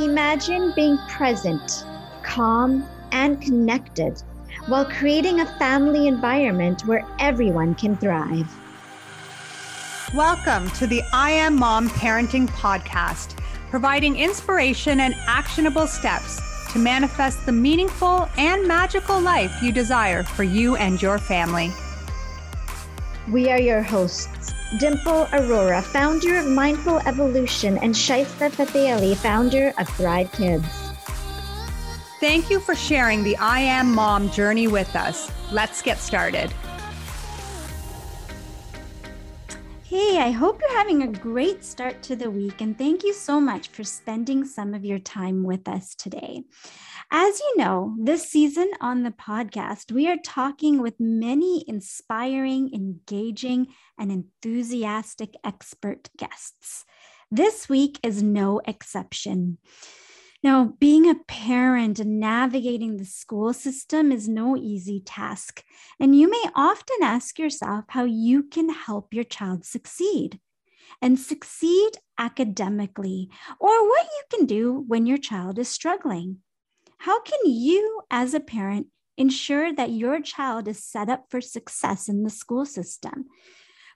Imagine being present, calm, and connected while creating a family environment where everyone can thrive. Welcome to the I Am Mom Parenting Podcast, providing inspiration and actionable steps to manifest the meaningful and magical life you desire for you and your family. We are your hosts, Dimple Arora, founder of Mindful Evolution, and Shaista Fateh founder of Thrive Kids. Thank you for sharing the I Am Mom journey with us. Let's get started. Hey, I hope you're having a great start to the week, and thank you so much for spending some of your time with us today. As you know, this season on the podcast, we are talking with many inspiring, engaging, and enthusiastic expert guests. This week is no exception. Now, being a parent and navigating the school system is no easy task. And you may often ask yourself how you can help your child succeed and succeed academically, or what you can do when your child is struggling. How can you, as a parent, ensure that your child is set up for success in the school system?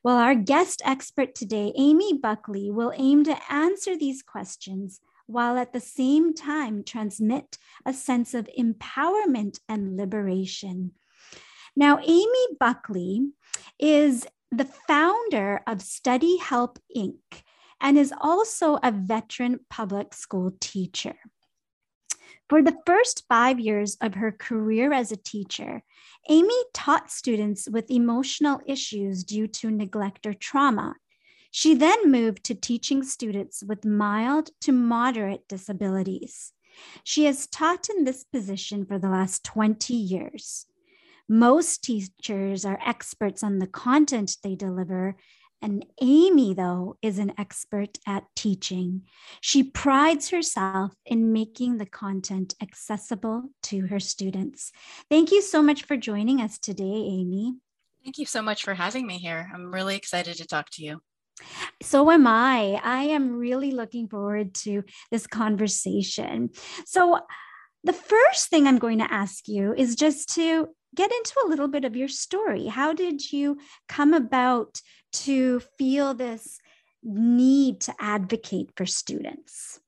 Well, our guest expert today, Amy Buckley, will aim to answer these questions while at the same time transmit a sense of empowerment and liberation. Now, Amy Buckley is the founder of Study Help Inc. and is also a veteran public school teacher. For the first five years of her career as a teacher, Amy taught students with emotional issues due to neglect or trauma she then moved to teaching students with mild to moderate disabilities. She has taught in this position for the last 20 years. Most teachers are experts on the content they deliver, and Amy, though, is an expert at teaching. She prides herself in making the content accessible to her students. Thank you so much for joining us today, Amy. Thank you so much for having me here. I'm really excited to talk to you. So am I. I am really looking forward to this conversation. So, the first thing I'm going to ask you is just to get into a little bit of your story. How did you come about to feel this need to advocate for students?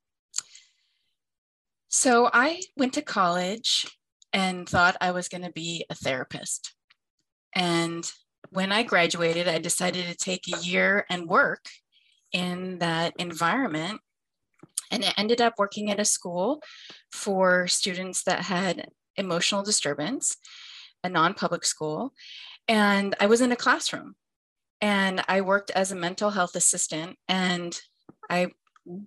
So, I went to college and thought I was going to be a therapist. And when I graduated, I decided to take a year and work in that environment. And I ended up working at a school for students that had emotional disturbance, a non public school. And I was in a classroom and I worked as a mental health assistant. And I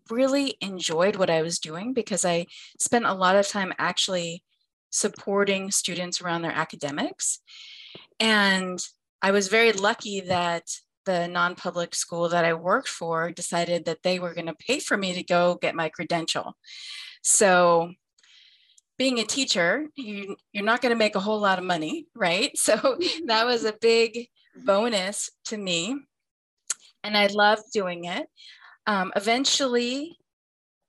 really enjoyed what I was doing because I spent a lot of time actually supporting students around their academics. And I was very lucky that the non-public school that I worked for decided that they were going to pay for me to go get my credential. So being a teacher, you, you're not going to make a whole lot of money, right? So that was a big bonus to me. And I loved doing it. Um, eventually,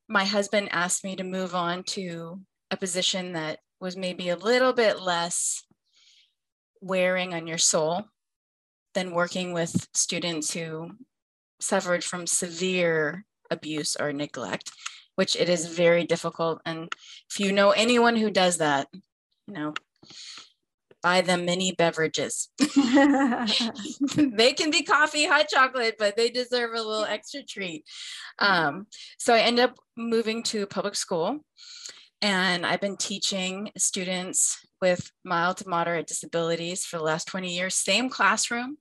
my husband asked me to move on to a position that was maybe a little bit less wearing on your soul than working with students who suffered from severe abuse or neglect, which it is very difficult. And if you know anyone who does that, you know, buy them many beverages. they can be coffee, hot chocolate, but they deserve a little extra treat. Um, so I end up moving to public school and I've been teaching students with mild to moderate disabilities for the last 20 years, same classroom.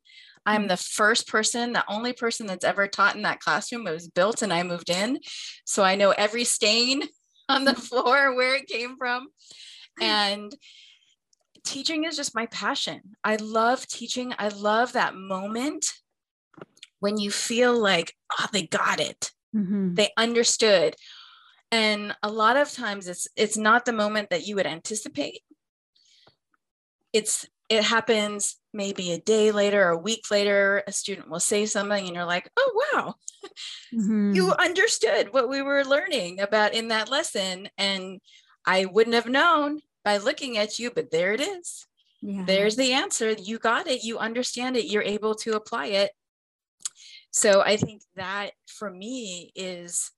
I'm the first person, the only person that's ever taught in that classroom. It was built and I moved in. So I know every stain on the floor, where it came from. And teaching is just my passion. I love teaching. I love that moment when you feel like, oh, they got it. Mm-hmm. They understood. And a lot of times it's it's not the moment that you would anticipate it's it happens maybe a day later a week later a student will say something and you're like oh wow mm-hmm. you understood what we were learning about in that lesson. And I wouldn't have known by looking at you, but there it is. Yeah. There's the answer. You got it. You understand it. You're able to apply it. So I think that for me is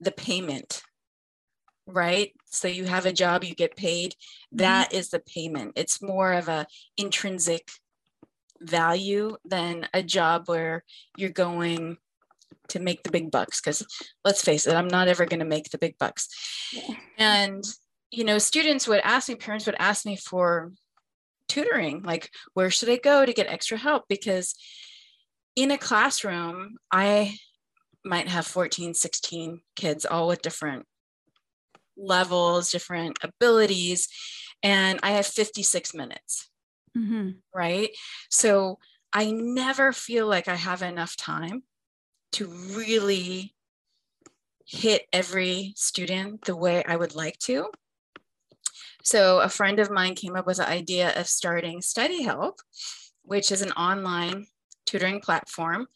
the payment, right? So you have a job, you get paid. Mm-hmm. That mm-hmm. is the payment. It's more of a intrinsic value than a job where you're going to make the big bucks because let's face it i'm not ever going to make the big bucks yeah. and you know students would ask me parents would ask me for tutoring like where should i go to get extra help? Because in a classroom i might have 14 16 kids all with different levels different abilities and i have 56 minutes mm-hmm. right? So i never feel like i have enough time to really hit every student the way i would like to so a friend of mine came up with the idea of starting Study Help, which is an online tutoring platform.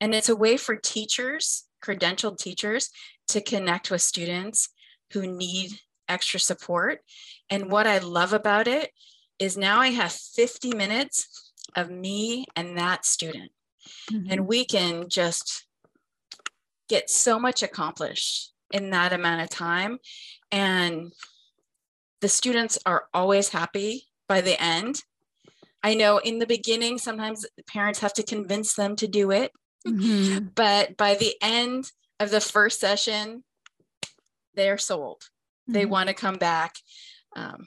And it's a way for teachers, credentialed teachers, to connect with students who need extra support. And what I love about it is now I have 50 minutes of me and that student. Mm-hmm. And we can just get so much accomplished in that amount of time. And the students are always happy by the end. I know in the beginning, sometimes parents have to convince them to do it. Mm-hmm. But by the end of the first session, they're sold. Mm-hmm. They want to come back. Um,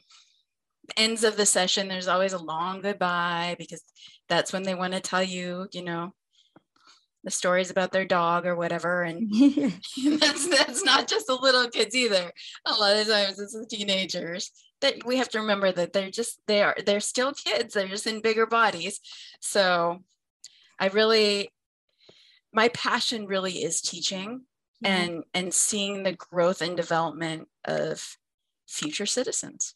ends of the session, there's always a long goodbye because that's when they want to tell you, you know, the stories about their dog or whatever. And that's that's not just the little kids either. A lot of times it's the teenagers that we have to remember that they're just they are they're still kids. They're just in bigger bodies. So I really my passion really is teaching mm-hmm. and and seeing the growth and development of future citizens.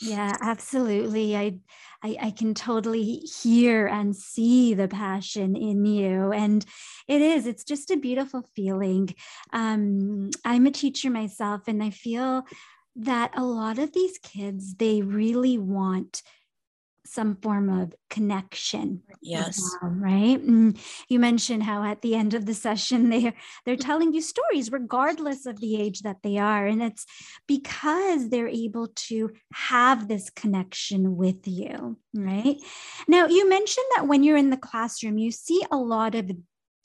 Yeah, absolutely. I, I, I can totally hear and see the passion in you, and it is. It's just a beautiful feeling. Um, I'm a teacher myself, and I feel that a lot of these kids they really want some form of connection yes them, right and you mentioned how at the end of the session they're they're telling you stories regardless of the age that they are and it's because they're able to have this connection with you right now you mentioned that when you're in the classroom you see a lot of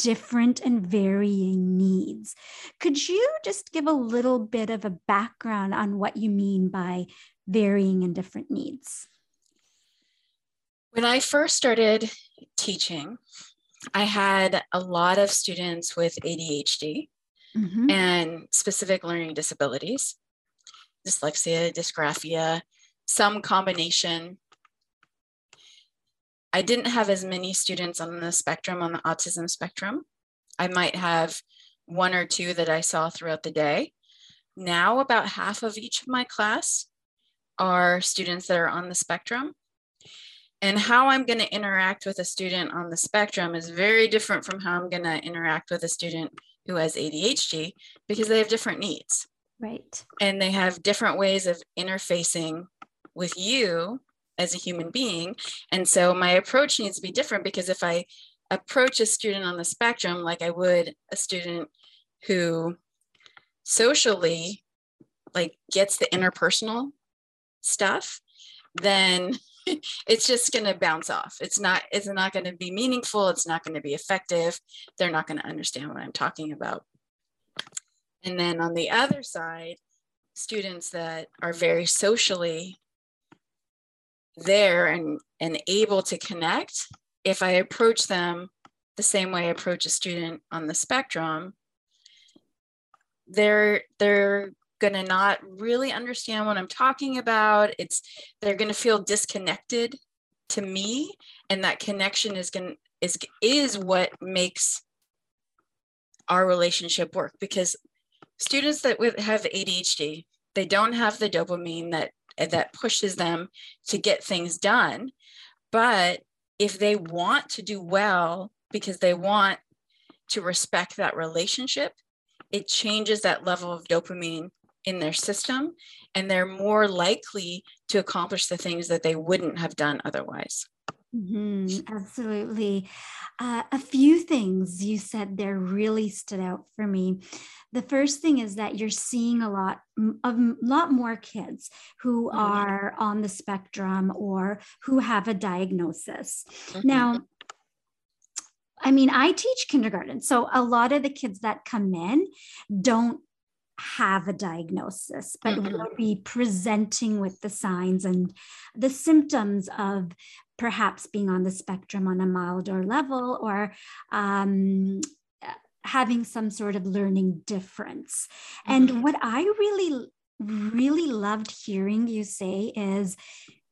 different and varying needs. Could you just give a little bit of a background on what you mean by varying and different needs? When I first started teaching, I had a lot of students with ADHD mm-hmm. and specific learning disabilities, dyslexia, dysgraphia, some combination. I didn't have as many students on the spectrum, on the autism spectrum. I might have one or two that I saw throughout the day. Now, about half of each of my class are students that are on the spectrum. And how I'm going to interact with a student on the spectrum is very different from how I'm going to interact with a student who has ADHD because they have different needs. Right. And they have different ways of interfacing with you as a human being. And so my approach needs to be different because if I approach a student on the spectrum like I would a student who socially like gets the interpersonal stuff, then it's just going to bounce off. It's not it's not going to be meaningful, it's not going to be effective. They're not going to understand what I'm talking about. And then on the other side, students that are very socially there and and able to connect, if I approach them the same way I approach a student on the spectrum, they're they're going to not really understand what I'm talking about. It's they're going to feel disconnected to me and that connection is going is is what makes our relationship work because students that have ADHD, they don't have the dopamine that that pushes them to get things done. But if they want to do well because they want to respect that relationship, it changes that level of dopamine in their system and they're more likely to accomplish the things that they wouldn't have done otherwise. Mm-hmm, absolutely. Uh, a few things you said there really stood out for me. The first thing is that you're seeing a lot of a lot more kids who mm-hmm. are on the spectrum or who have a diagnosis. Mm-hmm. Now, I mean, I teach kindergarten, so a lot of the kids that come in don't have a diagnosis, but mm-hmm. will be presenting with the signs and the symptoms of perhaps being on the spectrum on a milder level or um, having some sort of learning difference. Mm-hmm. And what I really, really loved hearing you say is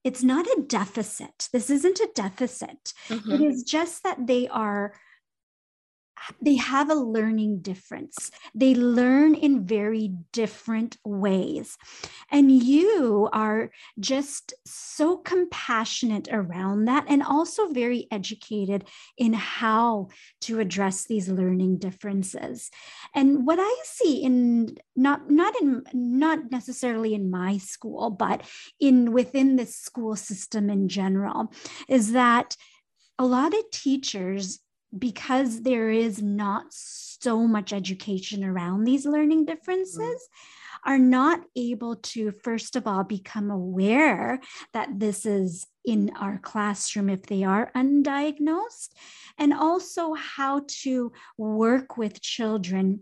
it's not a deficit. This isn't a deficit. Mm-hmm. It is just that they are they have a learning difference. They learn in very different ways. And you are just so compassionate around that and also very educated in how to address these learning differences. And what I see in not not in not necessarily in my school, but in within the school system in general is that a lot of teachers because there is not so much education around these learning differences, mm-hmm. are not able to, first of all, become aware that this is in our classroom if they are undiagnosed, and also how to work with children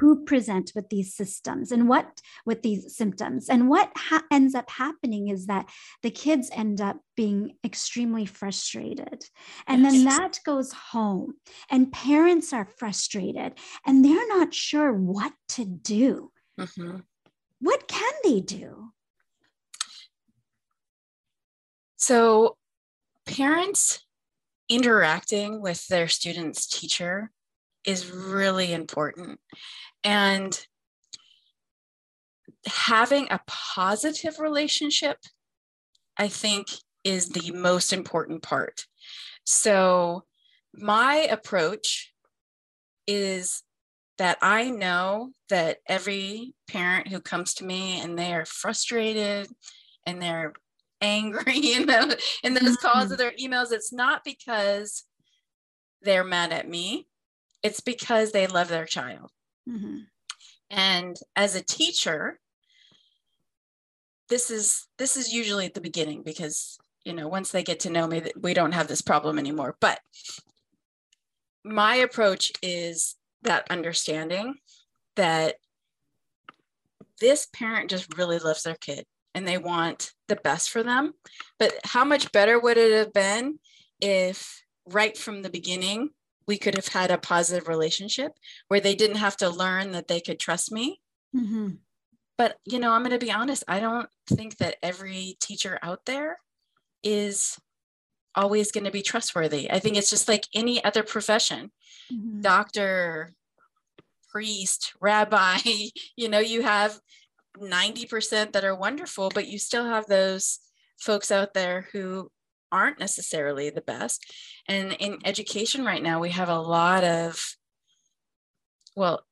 who present with these systems and what with these symptoms. And what ha- ends up happening is that the kids end up being extremely frustrated. And then that goes home and parents are frustrated and they're not sure what to do. Mm-hmm. what can they do? So parents interacting with their student's teacher is really important. And having a positive relationship, I think, is the most important part. So, my approach is that I know that every parent who comes to me and they are frustrated and they're angry in, the, in those calls mm-hmm. or their emails, it's not because they're mad at me it's because they love their child. Mm-hmm. And as a teacher, this is this is usually at the beginning because you know once they get to know me we don't have this problem anymore but my approach is that understanding that this parent just really loves their kid and they want the best for them but how much better would it have been if right from the beginning we could have had a positive relationship where they didn't have to learn that they could trust me. Mm-hmm. But, you know, I'm going to be honest, I don't think that every teacher out there is always going to be trustworthy. I think it's just like any other profession mm-hmm. doctor, priest, rabbi, you know, you have 90% that are wonderful, but you still have those folks out there who aren't necessarily the best. And in education right now, we have a lot of, well,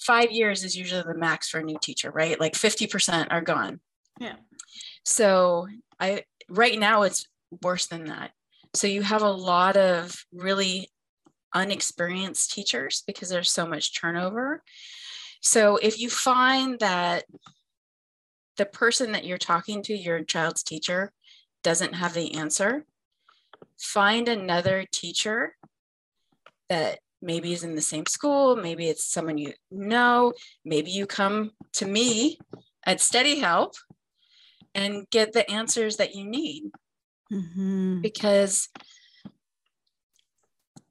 five years is usually the max for a new teacher, right? Like 50% are gone. Yeah. So I right now it's worse than that. So you have a lot of really unexperienced teachers because there's so much turnover. So if you find that the person that you're talking to, your child's teacher, doesn't have the answer, find another teacher that maybe is in the same school, maybe it's someone you know, maybe you come to me at Study Help and get the answers that you need. Mm-hmm. Because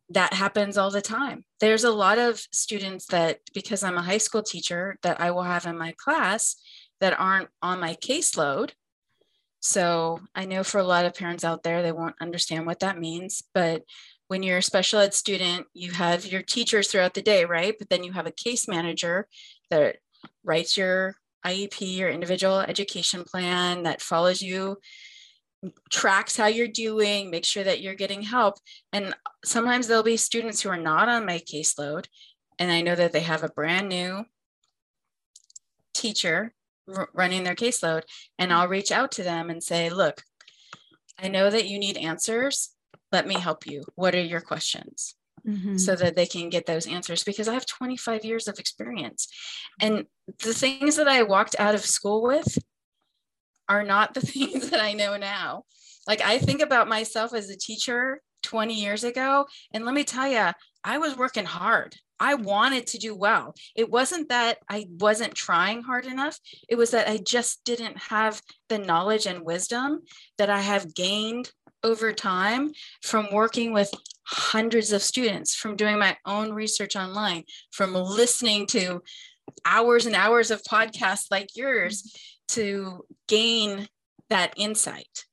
that happens all the time. There's a lot of students that, because I'm a high school teacher, that I will have in my class that aren't on my caseload so I know for a lot of parents out there, they won't understand what that means. But when you're a special ed student, you have your teachers throughout the day, right? But then you have a case manager that writes your IEP, your individual education plan that follows you tracks how you're doing, make sure that you're getting help. And sometimes there'll be students who are not on my caseload, and I know that they have a brand new teacher r- running their caseload, and I'll reach out to them and say, Look, I know that you need answers. Let me help you. What are your questions? Mm-hmm. So that they can get those answers because I have 25 years of experience. And the things that I walked out of school with are not the things that I know now. Like I think about myself as a teacher 20 years ago, and let me tell you, I was working hard. I wanted to do well. It wasn't that I wasn't trying hard enough. It was that I just didn't have the knowledge and wisdom that I have gained over time from working with hundreds of students, from doing my own research online, from listening to hours and hours of podcasts like yours to gain that insight.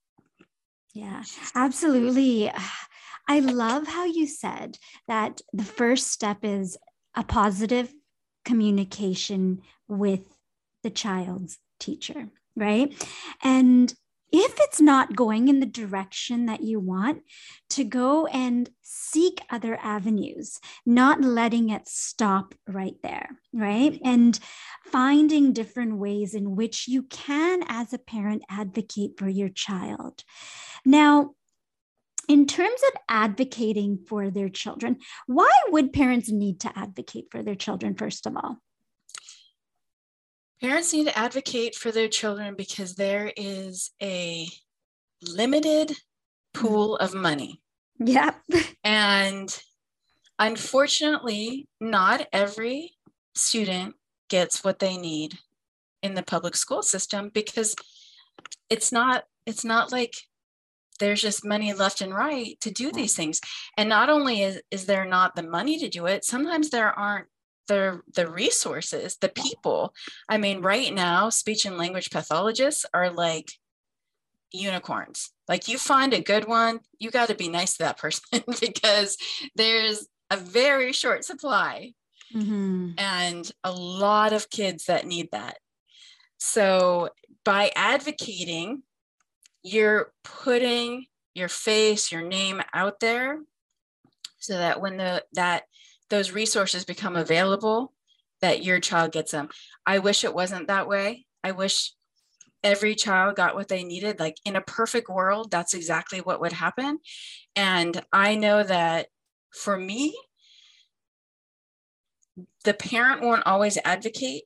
Yeah, absolutely. I love how you said that the first step is a positive communication with the child's teacher, right? And if it's not going in the direction that you want, to go and seek other avenues, not letting it stop right there, right? And finding different ways in which you can, as a parent, advocate for your child. Now, in terms of advocating for their children, why would parents need to advocate for their children, first of all? Parents need to advocate for their children because there is a limited pool of money. Yeah. and unfortunately, not every student gets what they need in the public school system because it's not it's not like there's just money left and right to do these things. And not only is, is there not the money to do it sometimes there aren't the the resources the people. I mean right now speech and language pathologists are like unicorns. Like you find a good one you got to be nice to that person because there's a very short supply mm-hmm. and a lot of kids that need that. So by advocating you're putting your face your name out there so that when the that those resources become available that your child gets them. I wish it wasn't that way. I wish every child got what they needed. Like in a perfect world, that's exactly what would happen. And I know that for me, the parent won't always advocate.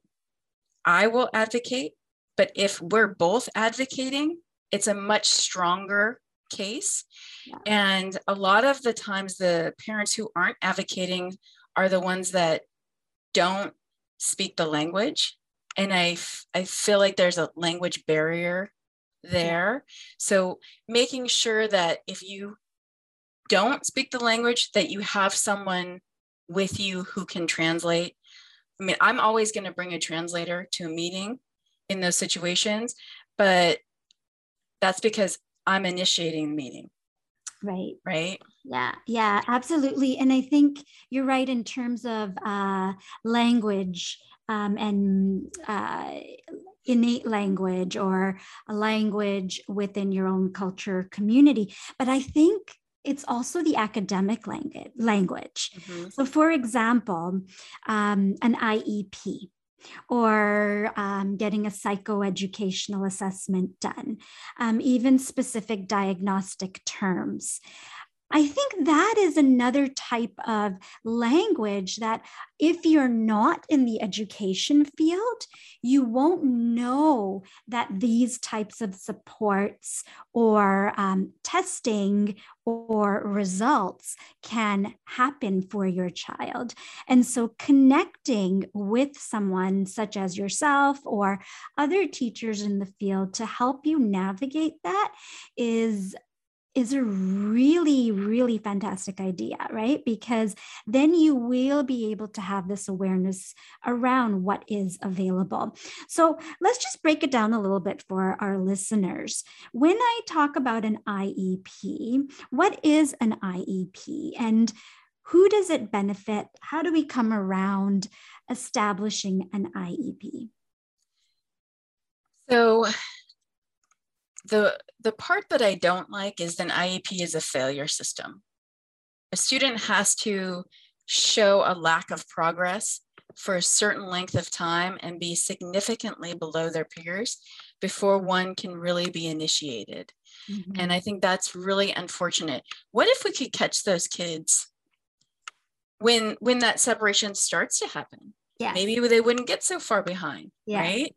I will advocate. But if we're both advocating, it's a much stronger case. Yeah. And a lot of the times, the parents who aren't advocating are the ones that don't speak the language. And I, I feel like there's a language barrier there. So making sure that if you don't speak the language, that you have someone with you who can translate. I mean, I'm always going to bring a translator to a meeting in those situations, but that's because I'm initiating the meeting. Right. Right. Yeah. Yeah, absolutely. And I think you're right in terms of uh, language um, and uh, innate language or a language within your own culture community. But I think it's also the academic language. language. Mm-hmm. So, for example, um, an IEP or um, getting a psychoeducational assessment done, um, even specific diagnostic terms. I think that is another type of language that, if you're not in the education field, you won't know that these types of supports or um, testing or results can happen for your child. And so, connecting with someone such as yourself or other teachers in the field to help you navigate that is is a really, really fantastic idea, right? Because then you will be able to have this awareness around what is available. So let's just break it down a little bit for our listeners. When I talk about an IEP, what is an IEP and who does it benefit? How do we come around establishing an IEP? So, the the part that I don't like is an IEP is a failure system. A student has to show a lack of progress for a certain length of time and be significantly below their peers before one can really be initiated. Mm-hmm. And I think that's really unfortunate. What if we could catch those kids when when that separation starts to happen? Yeah. Maybe they wouldn't get so far behind. Yeah. Right.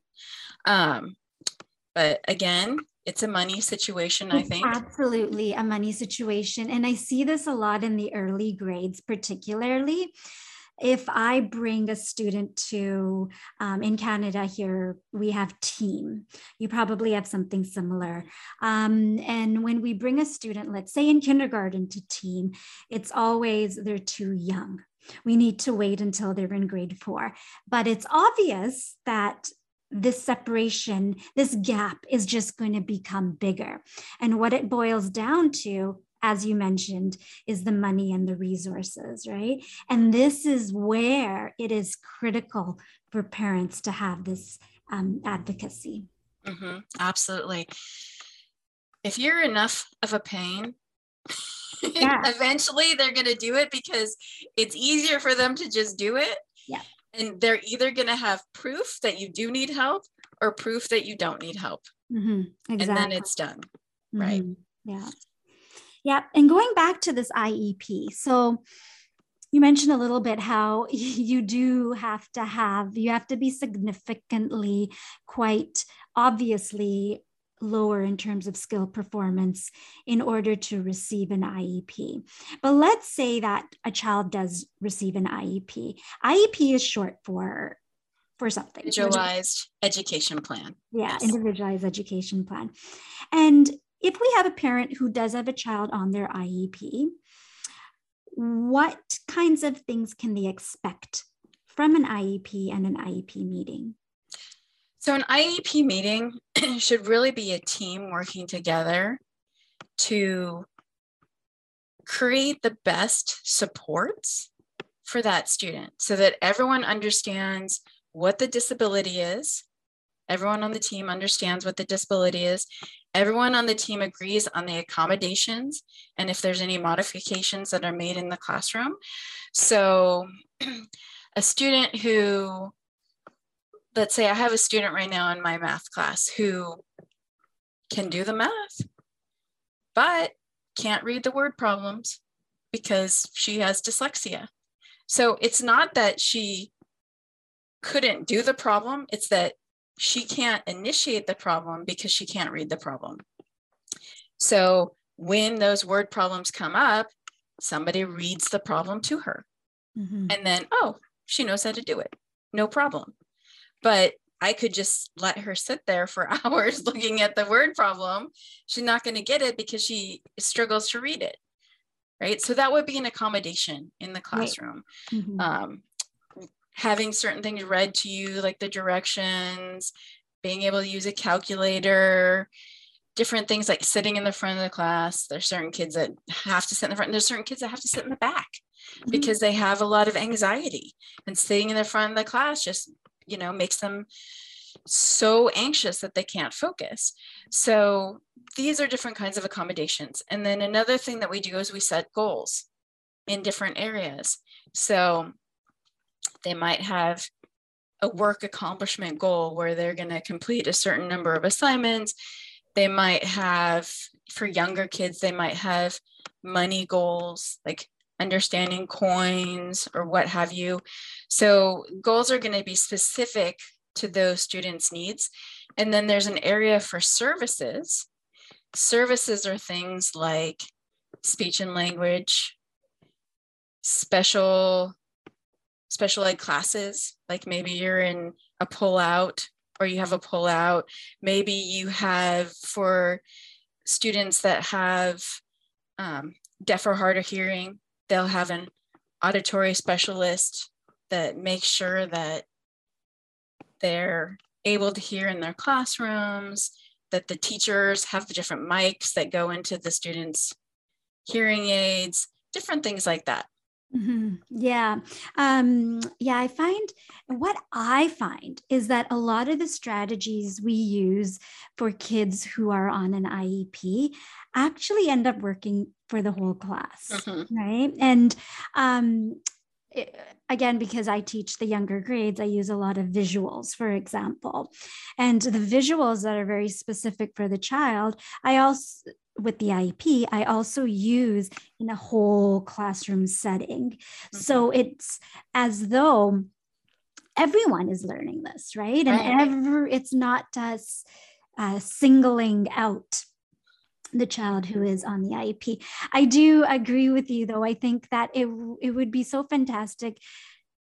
Um, but again, it's a money situation, I think. Absolutely a money situation. And I see this a lot in the early grades, particularly. If I bring a student to, um, in Canada here, we have team. You probably have something similar. Um, and when we bring a student, let's say in kindergarten to team, it's always they're too young. We need to wait until they're in grade four. But it's obvious that this separation, this gap is just going to become bigger. And what it boils down to, as you mentioned, is the money and the resources, right? And this is where it is critical for parents to have this um, advocacy. Mm-hmm, absolutely. If you're enough of a pain, yeah. eventually they're going to do it because it's easier for them to just do it. Yeah and they're either going to have proof that you do need help or proof that you don't need help mm-hmm. exactly. and then it's done mm-hmm. right yeah yeah and going back to this iep so you mentioned a little bit how you do have to have you have to be significantly quite obviously lower in terms of skill performance in order to receive an IEP. But let's say that a child does receive an IEP. IEP is short for for something. Individualized education plan. Yeah, yes. individualized education plan. And if we have a parent who does have a child on their IEP, what kinds of things can they expect from an IEP and an IEP meeting? So, an IEP meeting should really be a team working together to create the best supports for that student so that everyone understands what the disability is. Everyone on the team understands what the disability is. Everyone on the team agrees on the accommodations and if there's any modifications that are made in the classroom. So, a student who let's say I have a student right now in my math class who can do the math, but can't read the word problems because she has dyslexia. So it's not that she couldn't do the problem, it's that she can't initiate the problem because she can't read the problem. So when those word problems come up, somebody reads the problem to her. Mm-hmm. And then, oh, she knows how to do it. No problem but I could just let her sit there for hours looking at the word problem. She's not going to get it because she struggles to read it. Right. So that would be an accommodation in the classroom. Right. Mm-hmm. Um, having certain things read to you, like the directions, being able to use a calculator, different things like sitting in the front of the class. There's certain kids that have to sit in the front, and there's certain kids that have to sit in the back mm-hmm. because they have a lot of anxiety. And sitting in the front of the class just you know makes them so anxious that they can't focus. So these are different kinds of accommodations. And then another thing that we do is we set goals in different areas. So they might have a work accomplishment goal where they're going to complete a certain number of assignments. They might have for younger kids they might have money goals like understanding coins or what have you. So goals are going to be specific to those students' needs. And then there's an area for services. Services are things like speech and language, special special ed classes, like maybe you're in a pull out or you have a pull out. Maybe you have for students that have um, deaf or hard of hearing, they'll have an auditory specialist that make sure that they're able to hear in their classrooms, that the teachers have the different mics that go into the students' hearing aids, different things like that. Mm-hmm. Yeah. Um, yeah, I find what I find is that a lot of the strategies we use for kids who are on an IEP actually end up working for the whole class, mm-hmm. right? And um, it, again, because I teach the younger grades, I use a lot of visuals, for example. And the visuals that are very specific for the child, I also with the IEP, I also use in a whole classroom setting. Mm-hmm. So it's as though everyone is learning this, right? And right. every, it's not us uh, singling out the child who is on the IEP. I do agree with you, though. I think that it, it would be so fantastic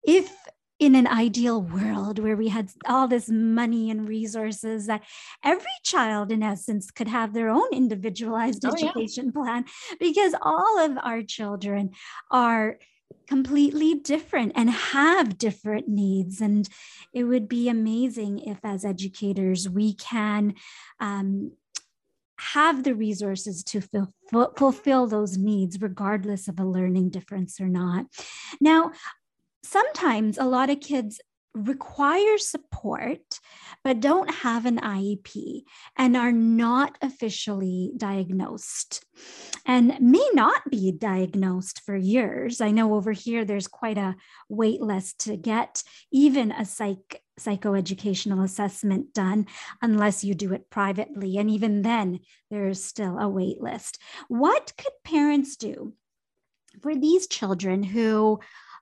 if in an ideal world where we had all this money and resources that every child in essence could have their own individualized oh, education yeah. plan because all of our children are completely different and have different needs and it would be amazing if as educators we can um, have the resources to fulfill those needs regardless of a learning difference or not now sometimes a lot of kids require support but don't have an IEP and are not officially diagnosed and may not be diagnosed for years. I know over here there's quite a wait list to get even a psych psychoeducational assessment done unless you do it privately and even then there's still a wait list. What could parents do for these children who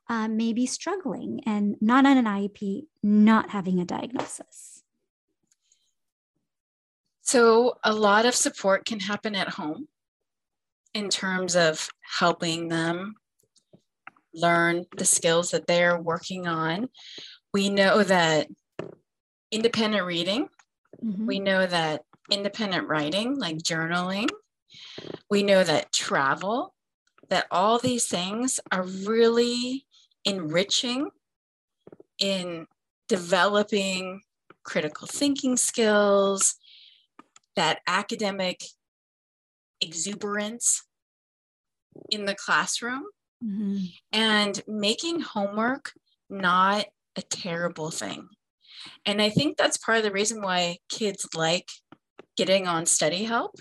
uh, may be struggling and not on an IEP, not having a diagnosis? So, a lot of support can happen at home in terms of helping them learn the skills that they're working on. We know that independent reading, mm-hmm. we know that independent writing, like journaling, we know that travel, that all these things are really enriching in developing critical thinking skills, that academic exuberance in the classroom, mm-hmm. and making homework not a terrible thing. And I think that's part of the reason why kids like getting on study help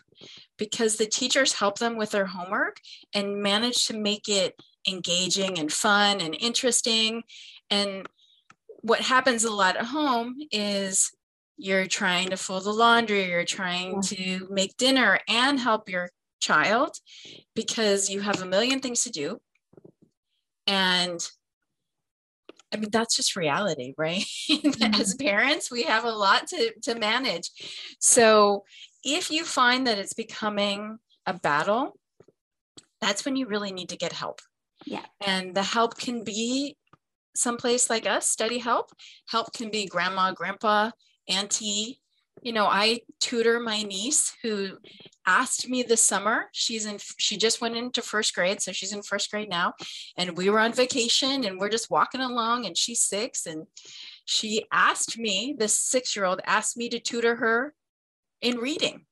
because the teachers help them with their homework and manage to make it engaging and fun and interesting. And what happens a lot at home is you're trying to fold the laundry, you're trying to make dinner and help your child because you have a million things to do. And I mean, that's just reality, right? Mm-hmm. As parents, we have a lot to, to manage. So if you find that it's becoming a battle, that's when you really need to get help. Yeah. And the help can be someplace like us, study help. Help can be grandma, grandpa, auntie. You know, I tutor my niece who asked me this summer. She's in, she just went into first grade. So she's in first grade now. And we were on vacation and we're just walking along and she's six. And she asked me, this six year old asked me to tutor her in reading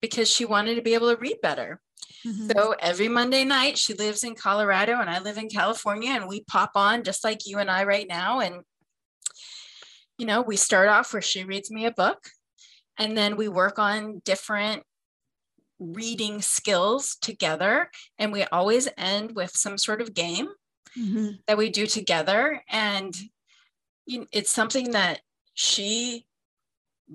because she wanted to be able to read better. Mm-hmm. So every Monday night, she lives in Colorado and I live in California, and we pop on just like you and I right now. And, you know, we start off where she reads me a book, and then we work on different reading skills together. And we always end with some sort of game mm-hmm. that we do together. And it's something that she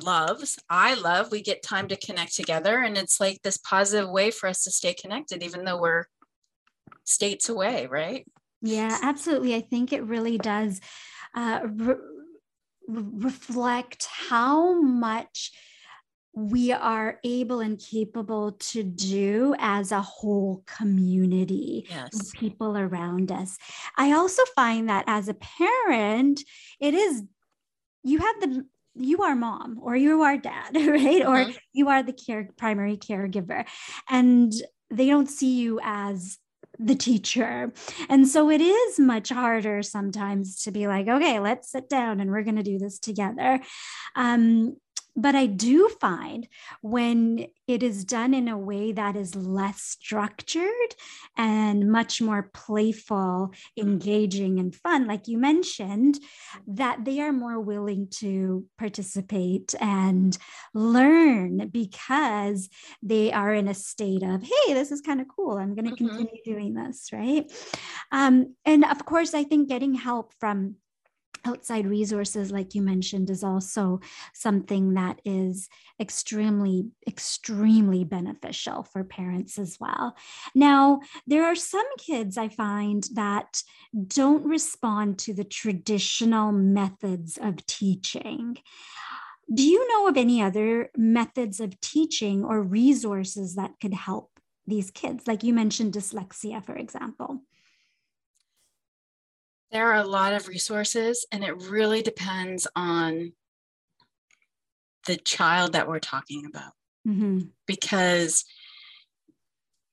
loves, I love, we get time to connect together. And it's like this positive way for us to stay connected, even though we're states away, right? Yeah, absolutely. I think it really does uh, reflect how much we are able and capable to do as a whole community yes. people around us i also find that as a parent it is you have the you are mom or you are dad, right? Mm-hmm. Or you are the care primary caregiver. And they don't see you as the teacher. And so it is much harder sometimes to be like, okay, let's sit down and we're going to do this together. Um, but I do find when it is done in a way that is less structured and much more playful, engaging, and fun, like you mentioned, that they are more willing to participate and learn because they are in a state of, hey, this is kind of cool. I'm going to mm-hmm. continue doing this, right? Um, and of course, I think getting help from outside resources, like you mentioned, is also something that is extremely, extremely beneficial for parents as well. Now, there are some kids I find that don't respond to the traditional methods of teaching. Do you know of any other methods of teaching or resources that could help these kids? Like you mentioned, dyslexia, for example. There are a lot of resources, and it really depends on the child that we're talking about. Mm-hmm. Because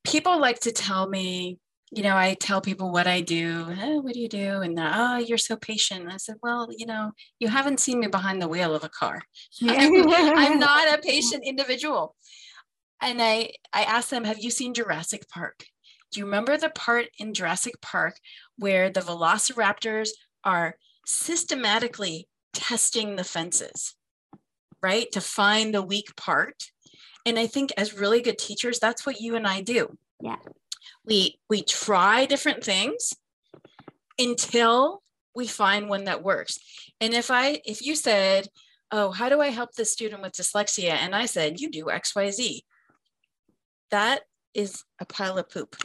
people like to tell me, you know, I tell people what I do. Oh, what do you do? And oh, you're so patient. I said, well, you know, you haven't seen me behind the wheel of a car. I'm, I'm not a patient individual. And I, I asked them, have you seen Jurassic Park? Do you remember the part in Jurassic Park where the velociraptors are systematically testing the fences, right? To find the weak part. And I think as really good teachers, that's what you and I do. Yeah. We we try different things until we find one that works. And if I if you said, "Oh, how do I help this student with dyslexia?" and I said, "You do XYZ." That is a pile of poop.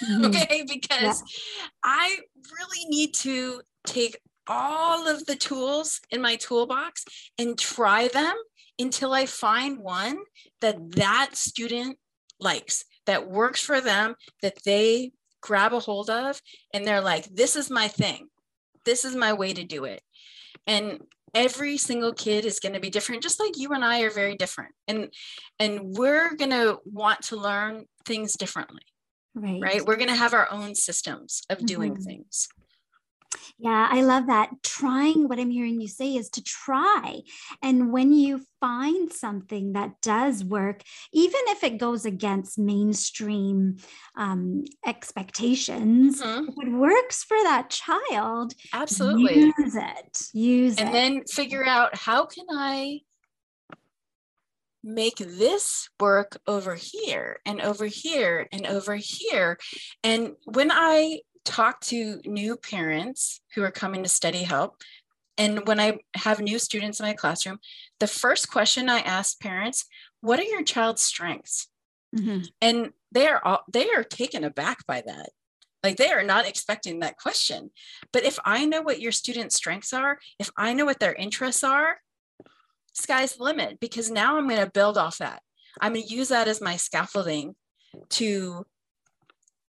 Mm-hmm. okay because yeah. i really need to take all of the tools in my toolbox and try them until i find one that that student likes that works for them that they grab a hold of and they're like this is my thing this is my way to do it and every single kid is going to be different just like you and i are very different and and we're going to want to learn things differently right right we're going to have our own systems of doing mm-hmm. things yeah, I love that. Trying what I'm hearing you say is to try. And when you find something that does work, even if it goes against mainstream um, expectations, mm-hmm. if it works for that child, absolutely use it. Use it. and it. then figure out how can I make this work over here and over here and over here. And when I talk to new parents who are coming to study help, and when I have new students in my classroom, the first question I ask parents, what are your child's strengths? Mm-hmm. And they are all, they are taken aback by that. Like they are not expecting that question. But if I know what your students' strengths are, if I know what their interests are, sky's the limit because now I'm going to build off that. I'm going to use that as my scaffolding to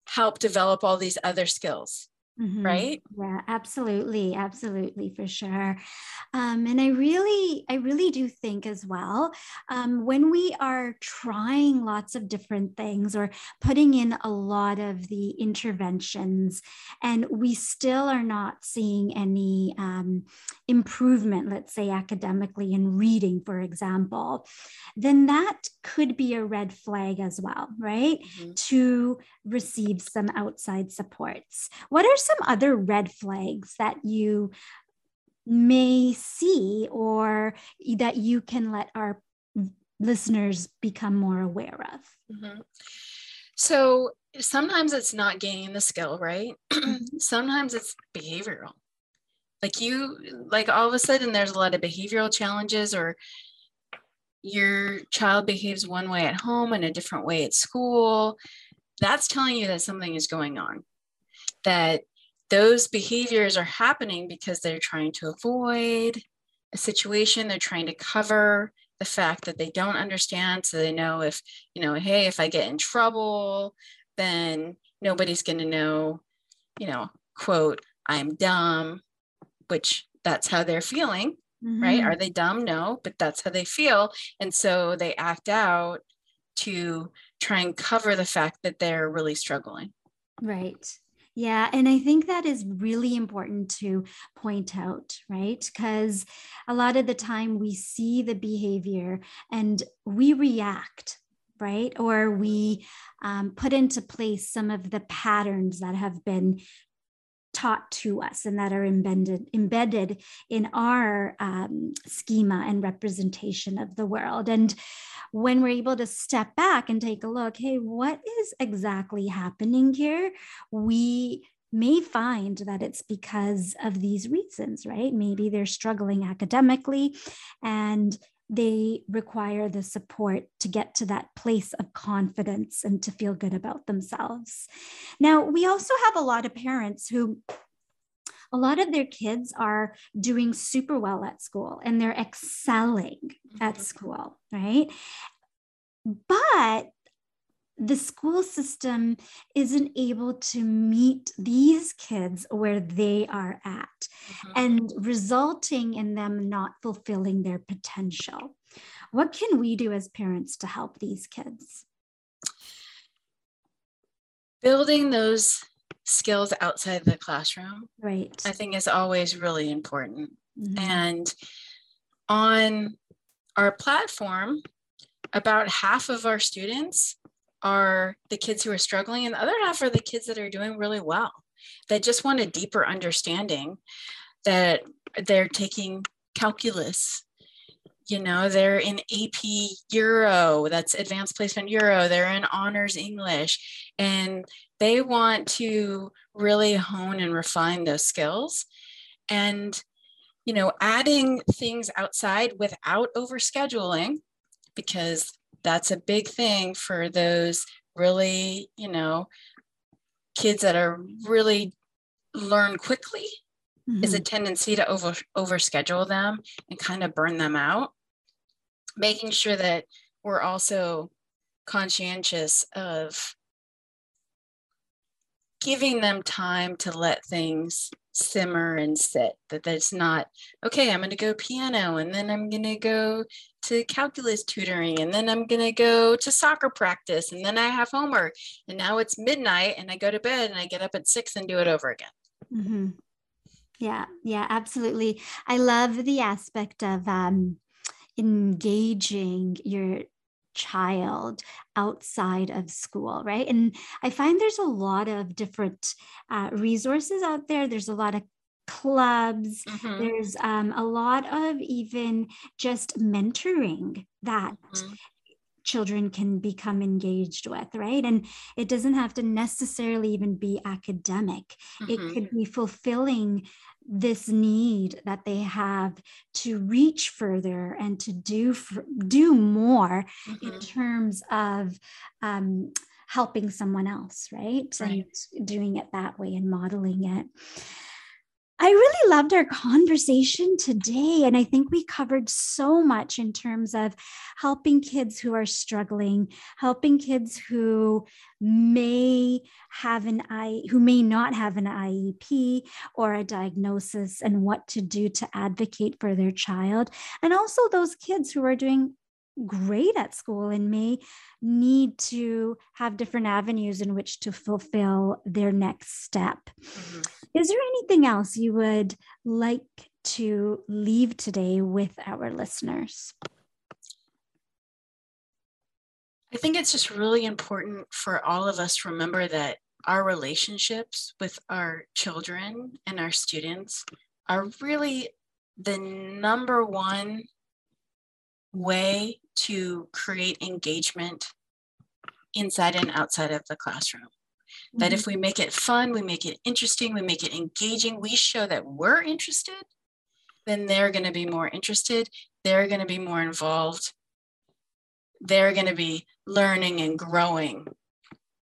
help develop all these other skills. Mm-hmm. Right. Yeah, absolutely. Absolutely. For sure. Um, and I really, I really do think as well, um, when we are trying lots of different things or putting in a lot of the interventions and we still are not seeing any um, improvement, let's say academically in reading, for example, then that could be a red flag as well, right? Mm-hmm. To receive some outside supports. What are some other red flags that you may see or that you can let our listeners become more aware of? Mm-hmm. So sometimes it's not gaining the skill, right? Sometimes it's behavioral. Like you, like all of a sudden, there's a lot of behavioral challenges, or your child behaves one way at home and a different way at school. That's telling you that something is going on. That those behaviors are happening because they're trying to avoid a situation. They're trying to cover the fact that they don't understand. So they know if you know hey if i get in trouble then nobody's going to know you know quote i'm dumb which that's how they're feeling mm-hmm. right are they dumb? No but that's how they feel. And so they act out to try and cover the fact that they're really struggling. Right Yeah, and I think that is really important to point out, right? Because a lot of the time we see the behavior and we react, right? Or we um, put into place some of the patterns that have been taught to us and that are embedded embedded in our um, schema and representation of the world. And when we're able to step back and take a look hey what is exactly happening here? We may find that it's because of these reasons right? Maybe they're struggling academically and they require the support to get to that place of confidence and to feel good about themselves. Now, we also have a lot of parents who a lot of their kids are doing super well at school and they're excelling at mm-hmm. school, right? But the school system isn't able to meet these kids where they are at mm-hmm. and resulting in them not fulfilling their potential. What can we do as parents to help these kids? Building those skills outside the classroom, right? I think is always really important. Mm-hmm. And on our platform, about half of our students are the kids who are struggling, and the other half are the kids that are doing really well, that just want a deeper understanding that they're taking calculus. You know, they're in AP Euro, that's advanced placement Euro, they're in honors English, and they want to really hone and refine those skills. And, you know, adding things outside without overscheduling, because that's a big thing for those really, you know, kids that are really learn quickly mm-hmm. is a mm-hmm. tendency to over overschedule them and kind of burn them out. Making sure that we're also conscientious of giving them time to let things simmer and sit that it's not okay i'm going to go piano and then i'm going to go to calculus tutoring and then i'm going to go to soccer practice and then i have homework. And now it's midnight and i go to bed and i get up at six and do it over again. Mm-hmm. yeah yeah absolutely. I love the aspect of um, engaging your child outside of school, right? And I find there's a lot of different uh, resources out there. There's a lot of clubs, mm-hmm. there's um, a lot of even just mentoring that. Mm-hmm children can become engaged with, right? And it doesn't have to necessarily even be academic, mm-hmm. it could be fulfilling this need that they have to reach further and to do do more mm-hmm. in terms of um, helping someone else right? right and doing it that way and modeling it I really loved our conversation today. And I think we covered so much in terms of helping kids who are struggling, helping kids who may have an I who may not have an IEP or a diagnosis and what to do to advocate for their child. And also those kids who are doing great at school and may need to have different avenues in which to fulfill their next step. Mm-hmm. Is there anything else you would like to leave today with our listeners? I think it's just really important for all of us to remember that our relationships with our children and our students are really the number one way to create engagement inside and outside of the classroom. Mm-hmm. That if mm-hmm. we make it fun, we make it interesting, we make it engaging, we show that we're interested, then they're going to be more interested, they're going to be more involved, they're going to be learning and growing.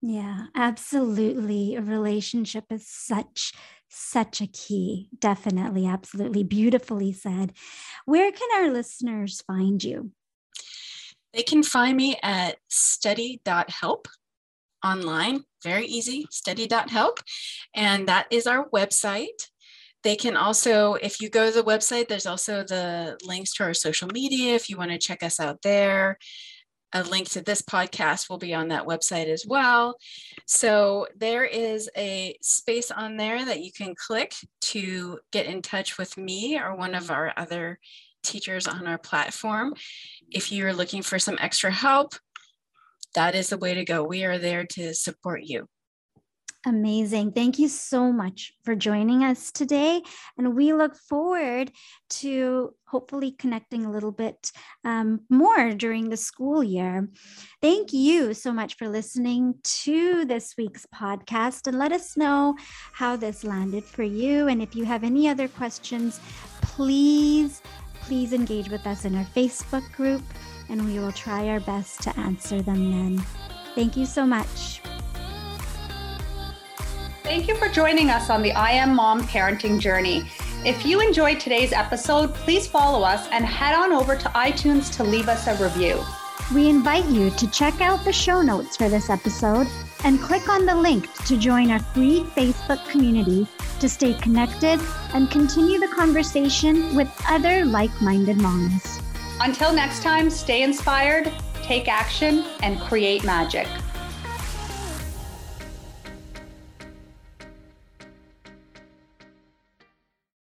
Yeah, absolutely. A relationship is such such a key. Definitely, absolutely. Beautifully said. Where can our listeners find you? They can find me at study.help online. Very easy, study.help. And that is our website. They can also, if you go to the website, there's also the links to our social media if you want to check us out there. a link to this podcast will be on that website as well. So there is a space on there that you can click to get in touch with me or one of our other teachers on our platform. If you're looking for some extra help, that is the way to go. We are there to support you. Amazing. Thank you so much for joining us today. And we look forward to hopefully connecting a little bit um, more during the school year. Thank you so much for listening to this week's podcast. And let us know how this landed for you. And if you have any other questions, please, please engage with us in our Facebook group, and we will try our best to answer them then. Thank you so much. Thank you for joining us on the I Am Mom parenting journey. If you enjoyed today's episode, please follow us and head on over to iTunes to leave us a review. We invite you to check out the show notes for this episode and click on the link to join our free Facebook community to stay connected and continue the conversation with other like minded moms. Until next time, stay inspired, take action, and create magic.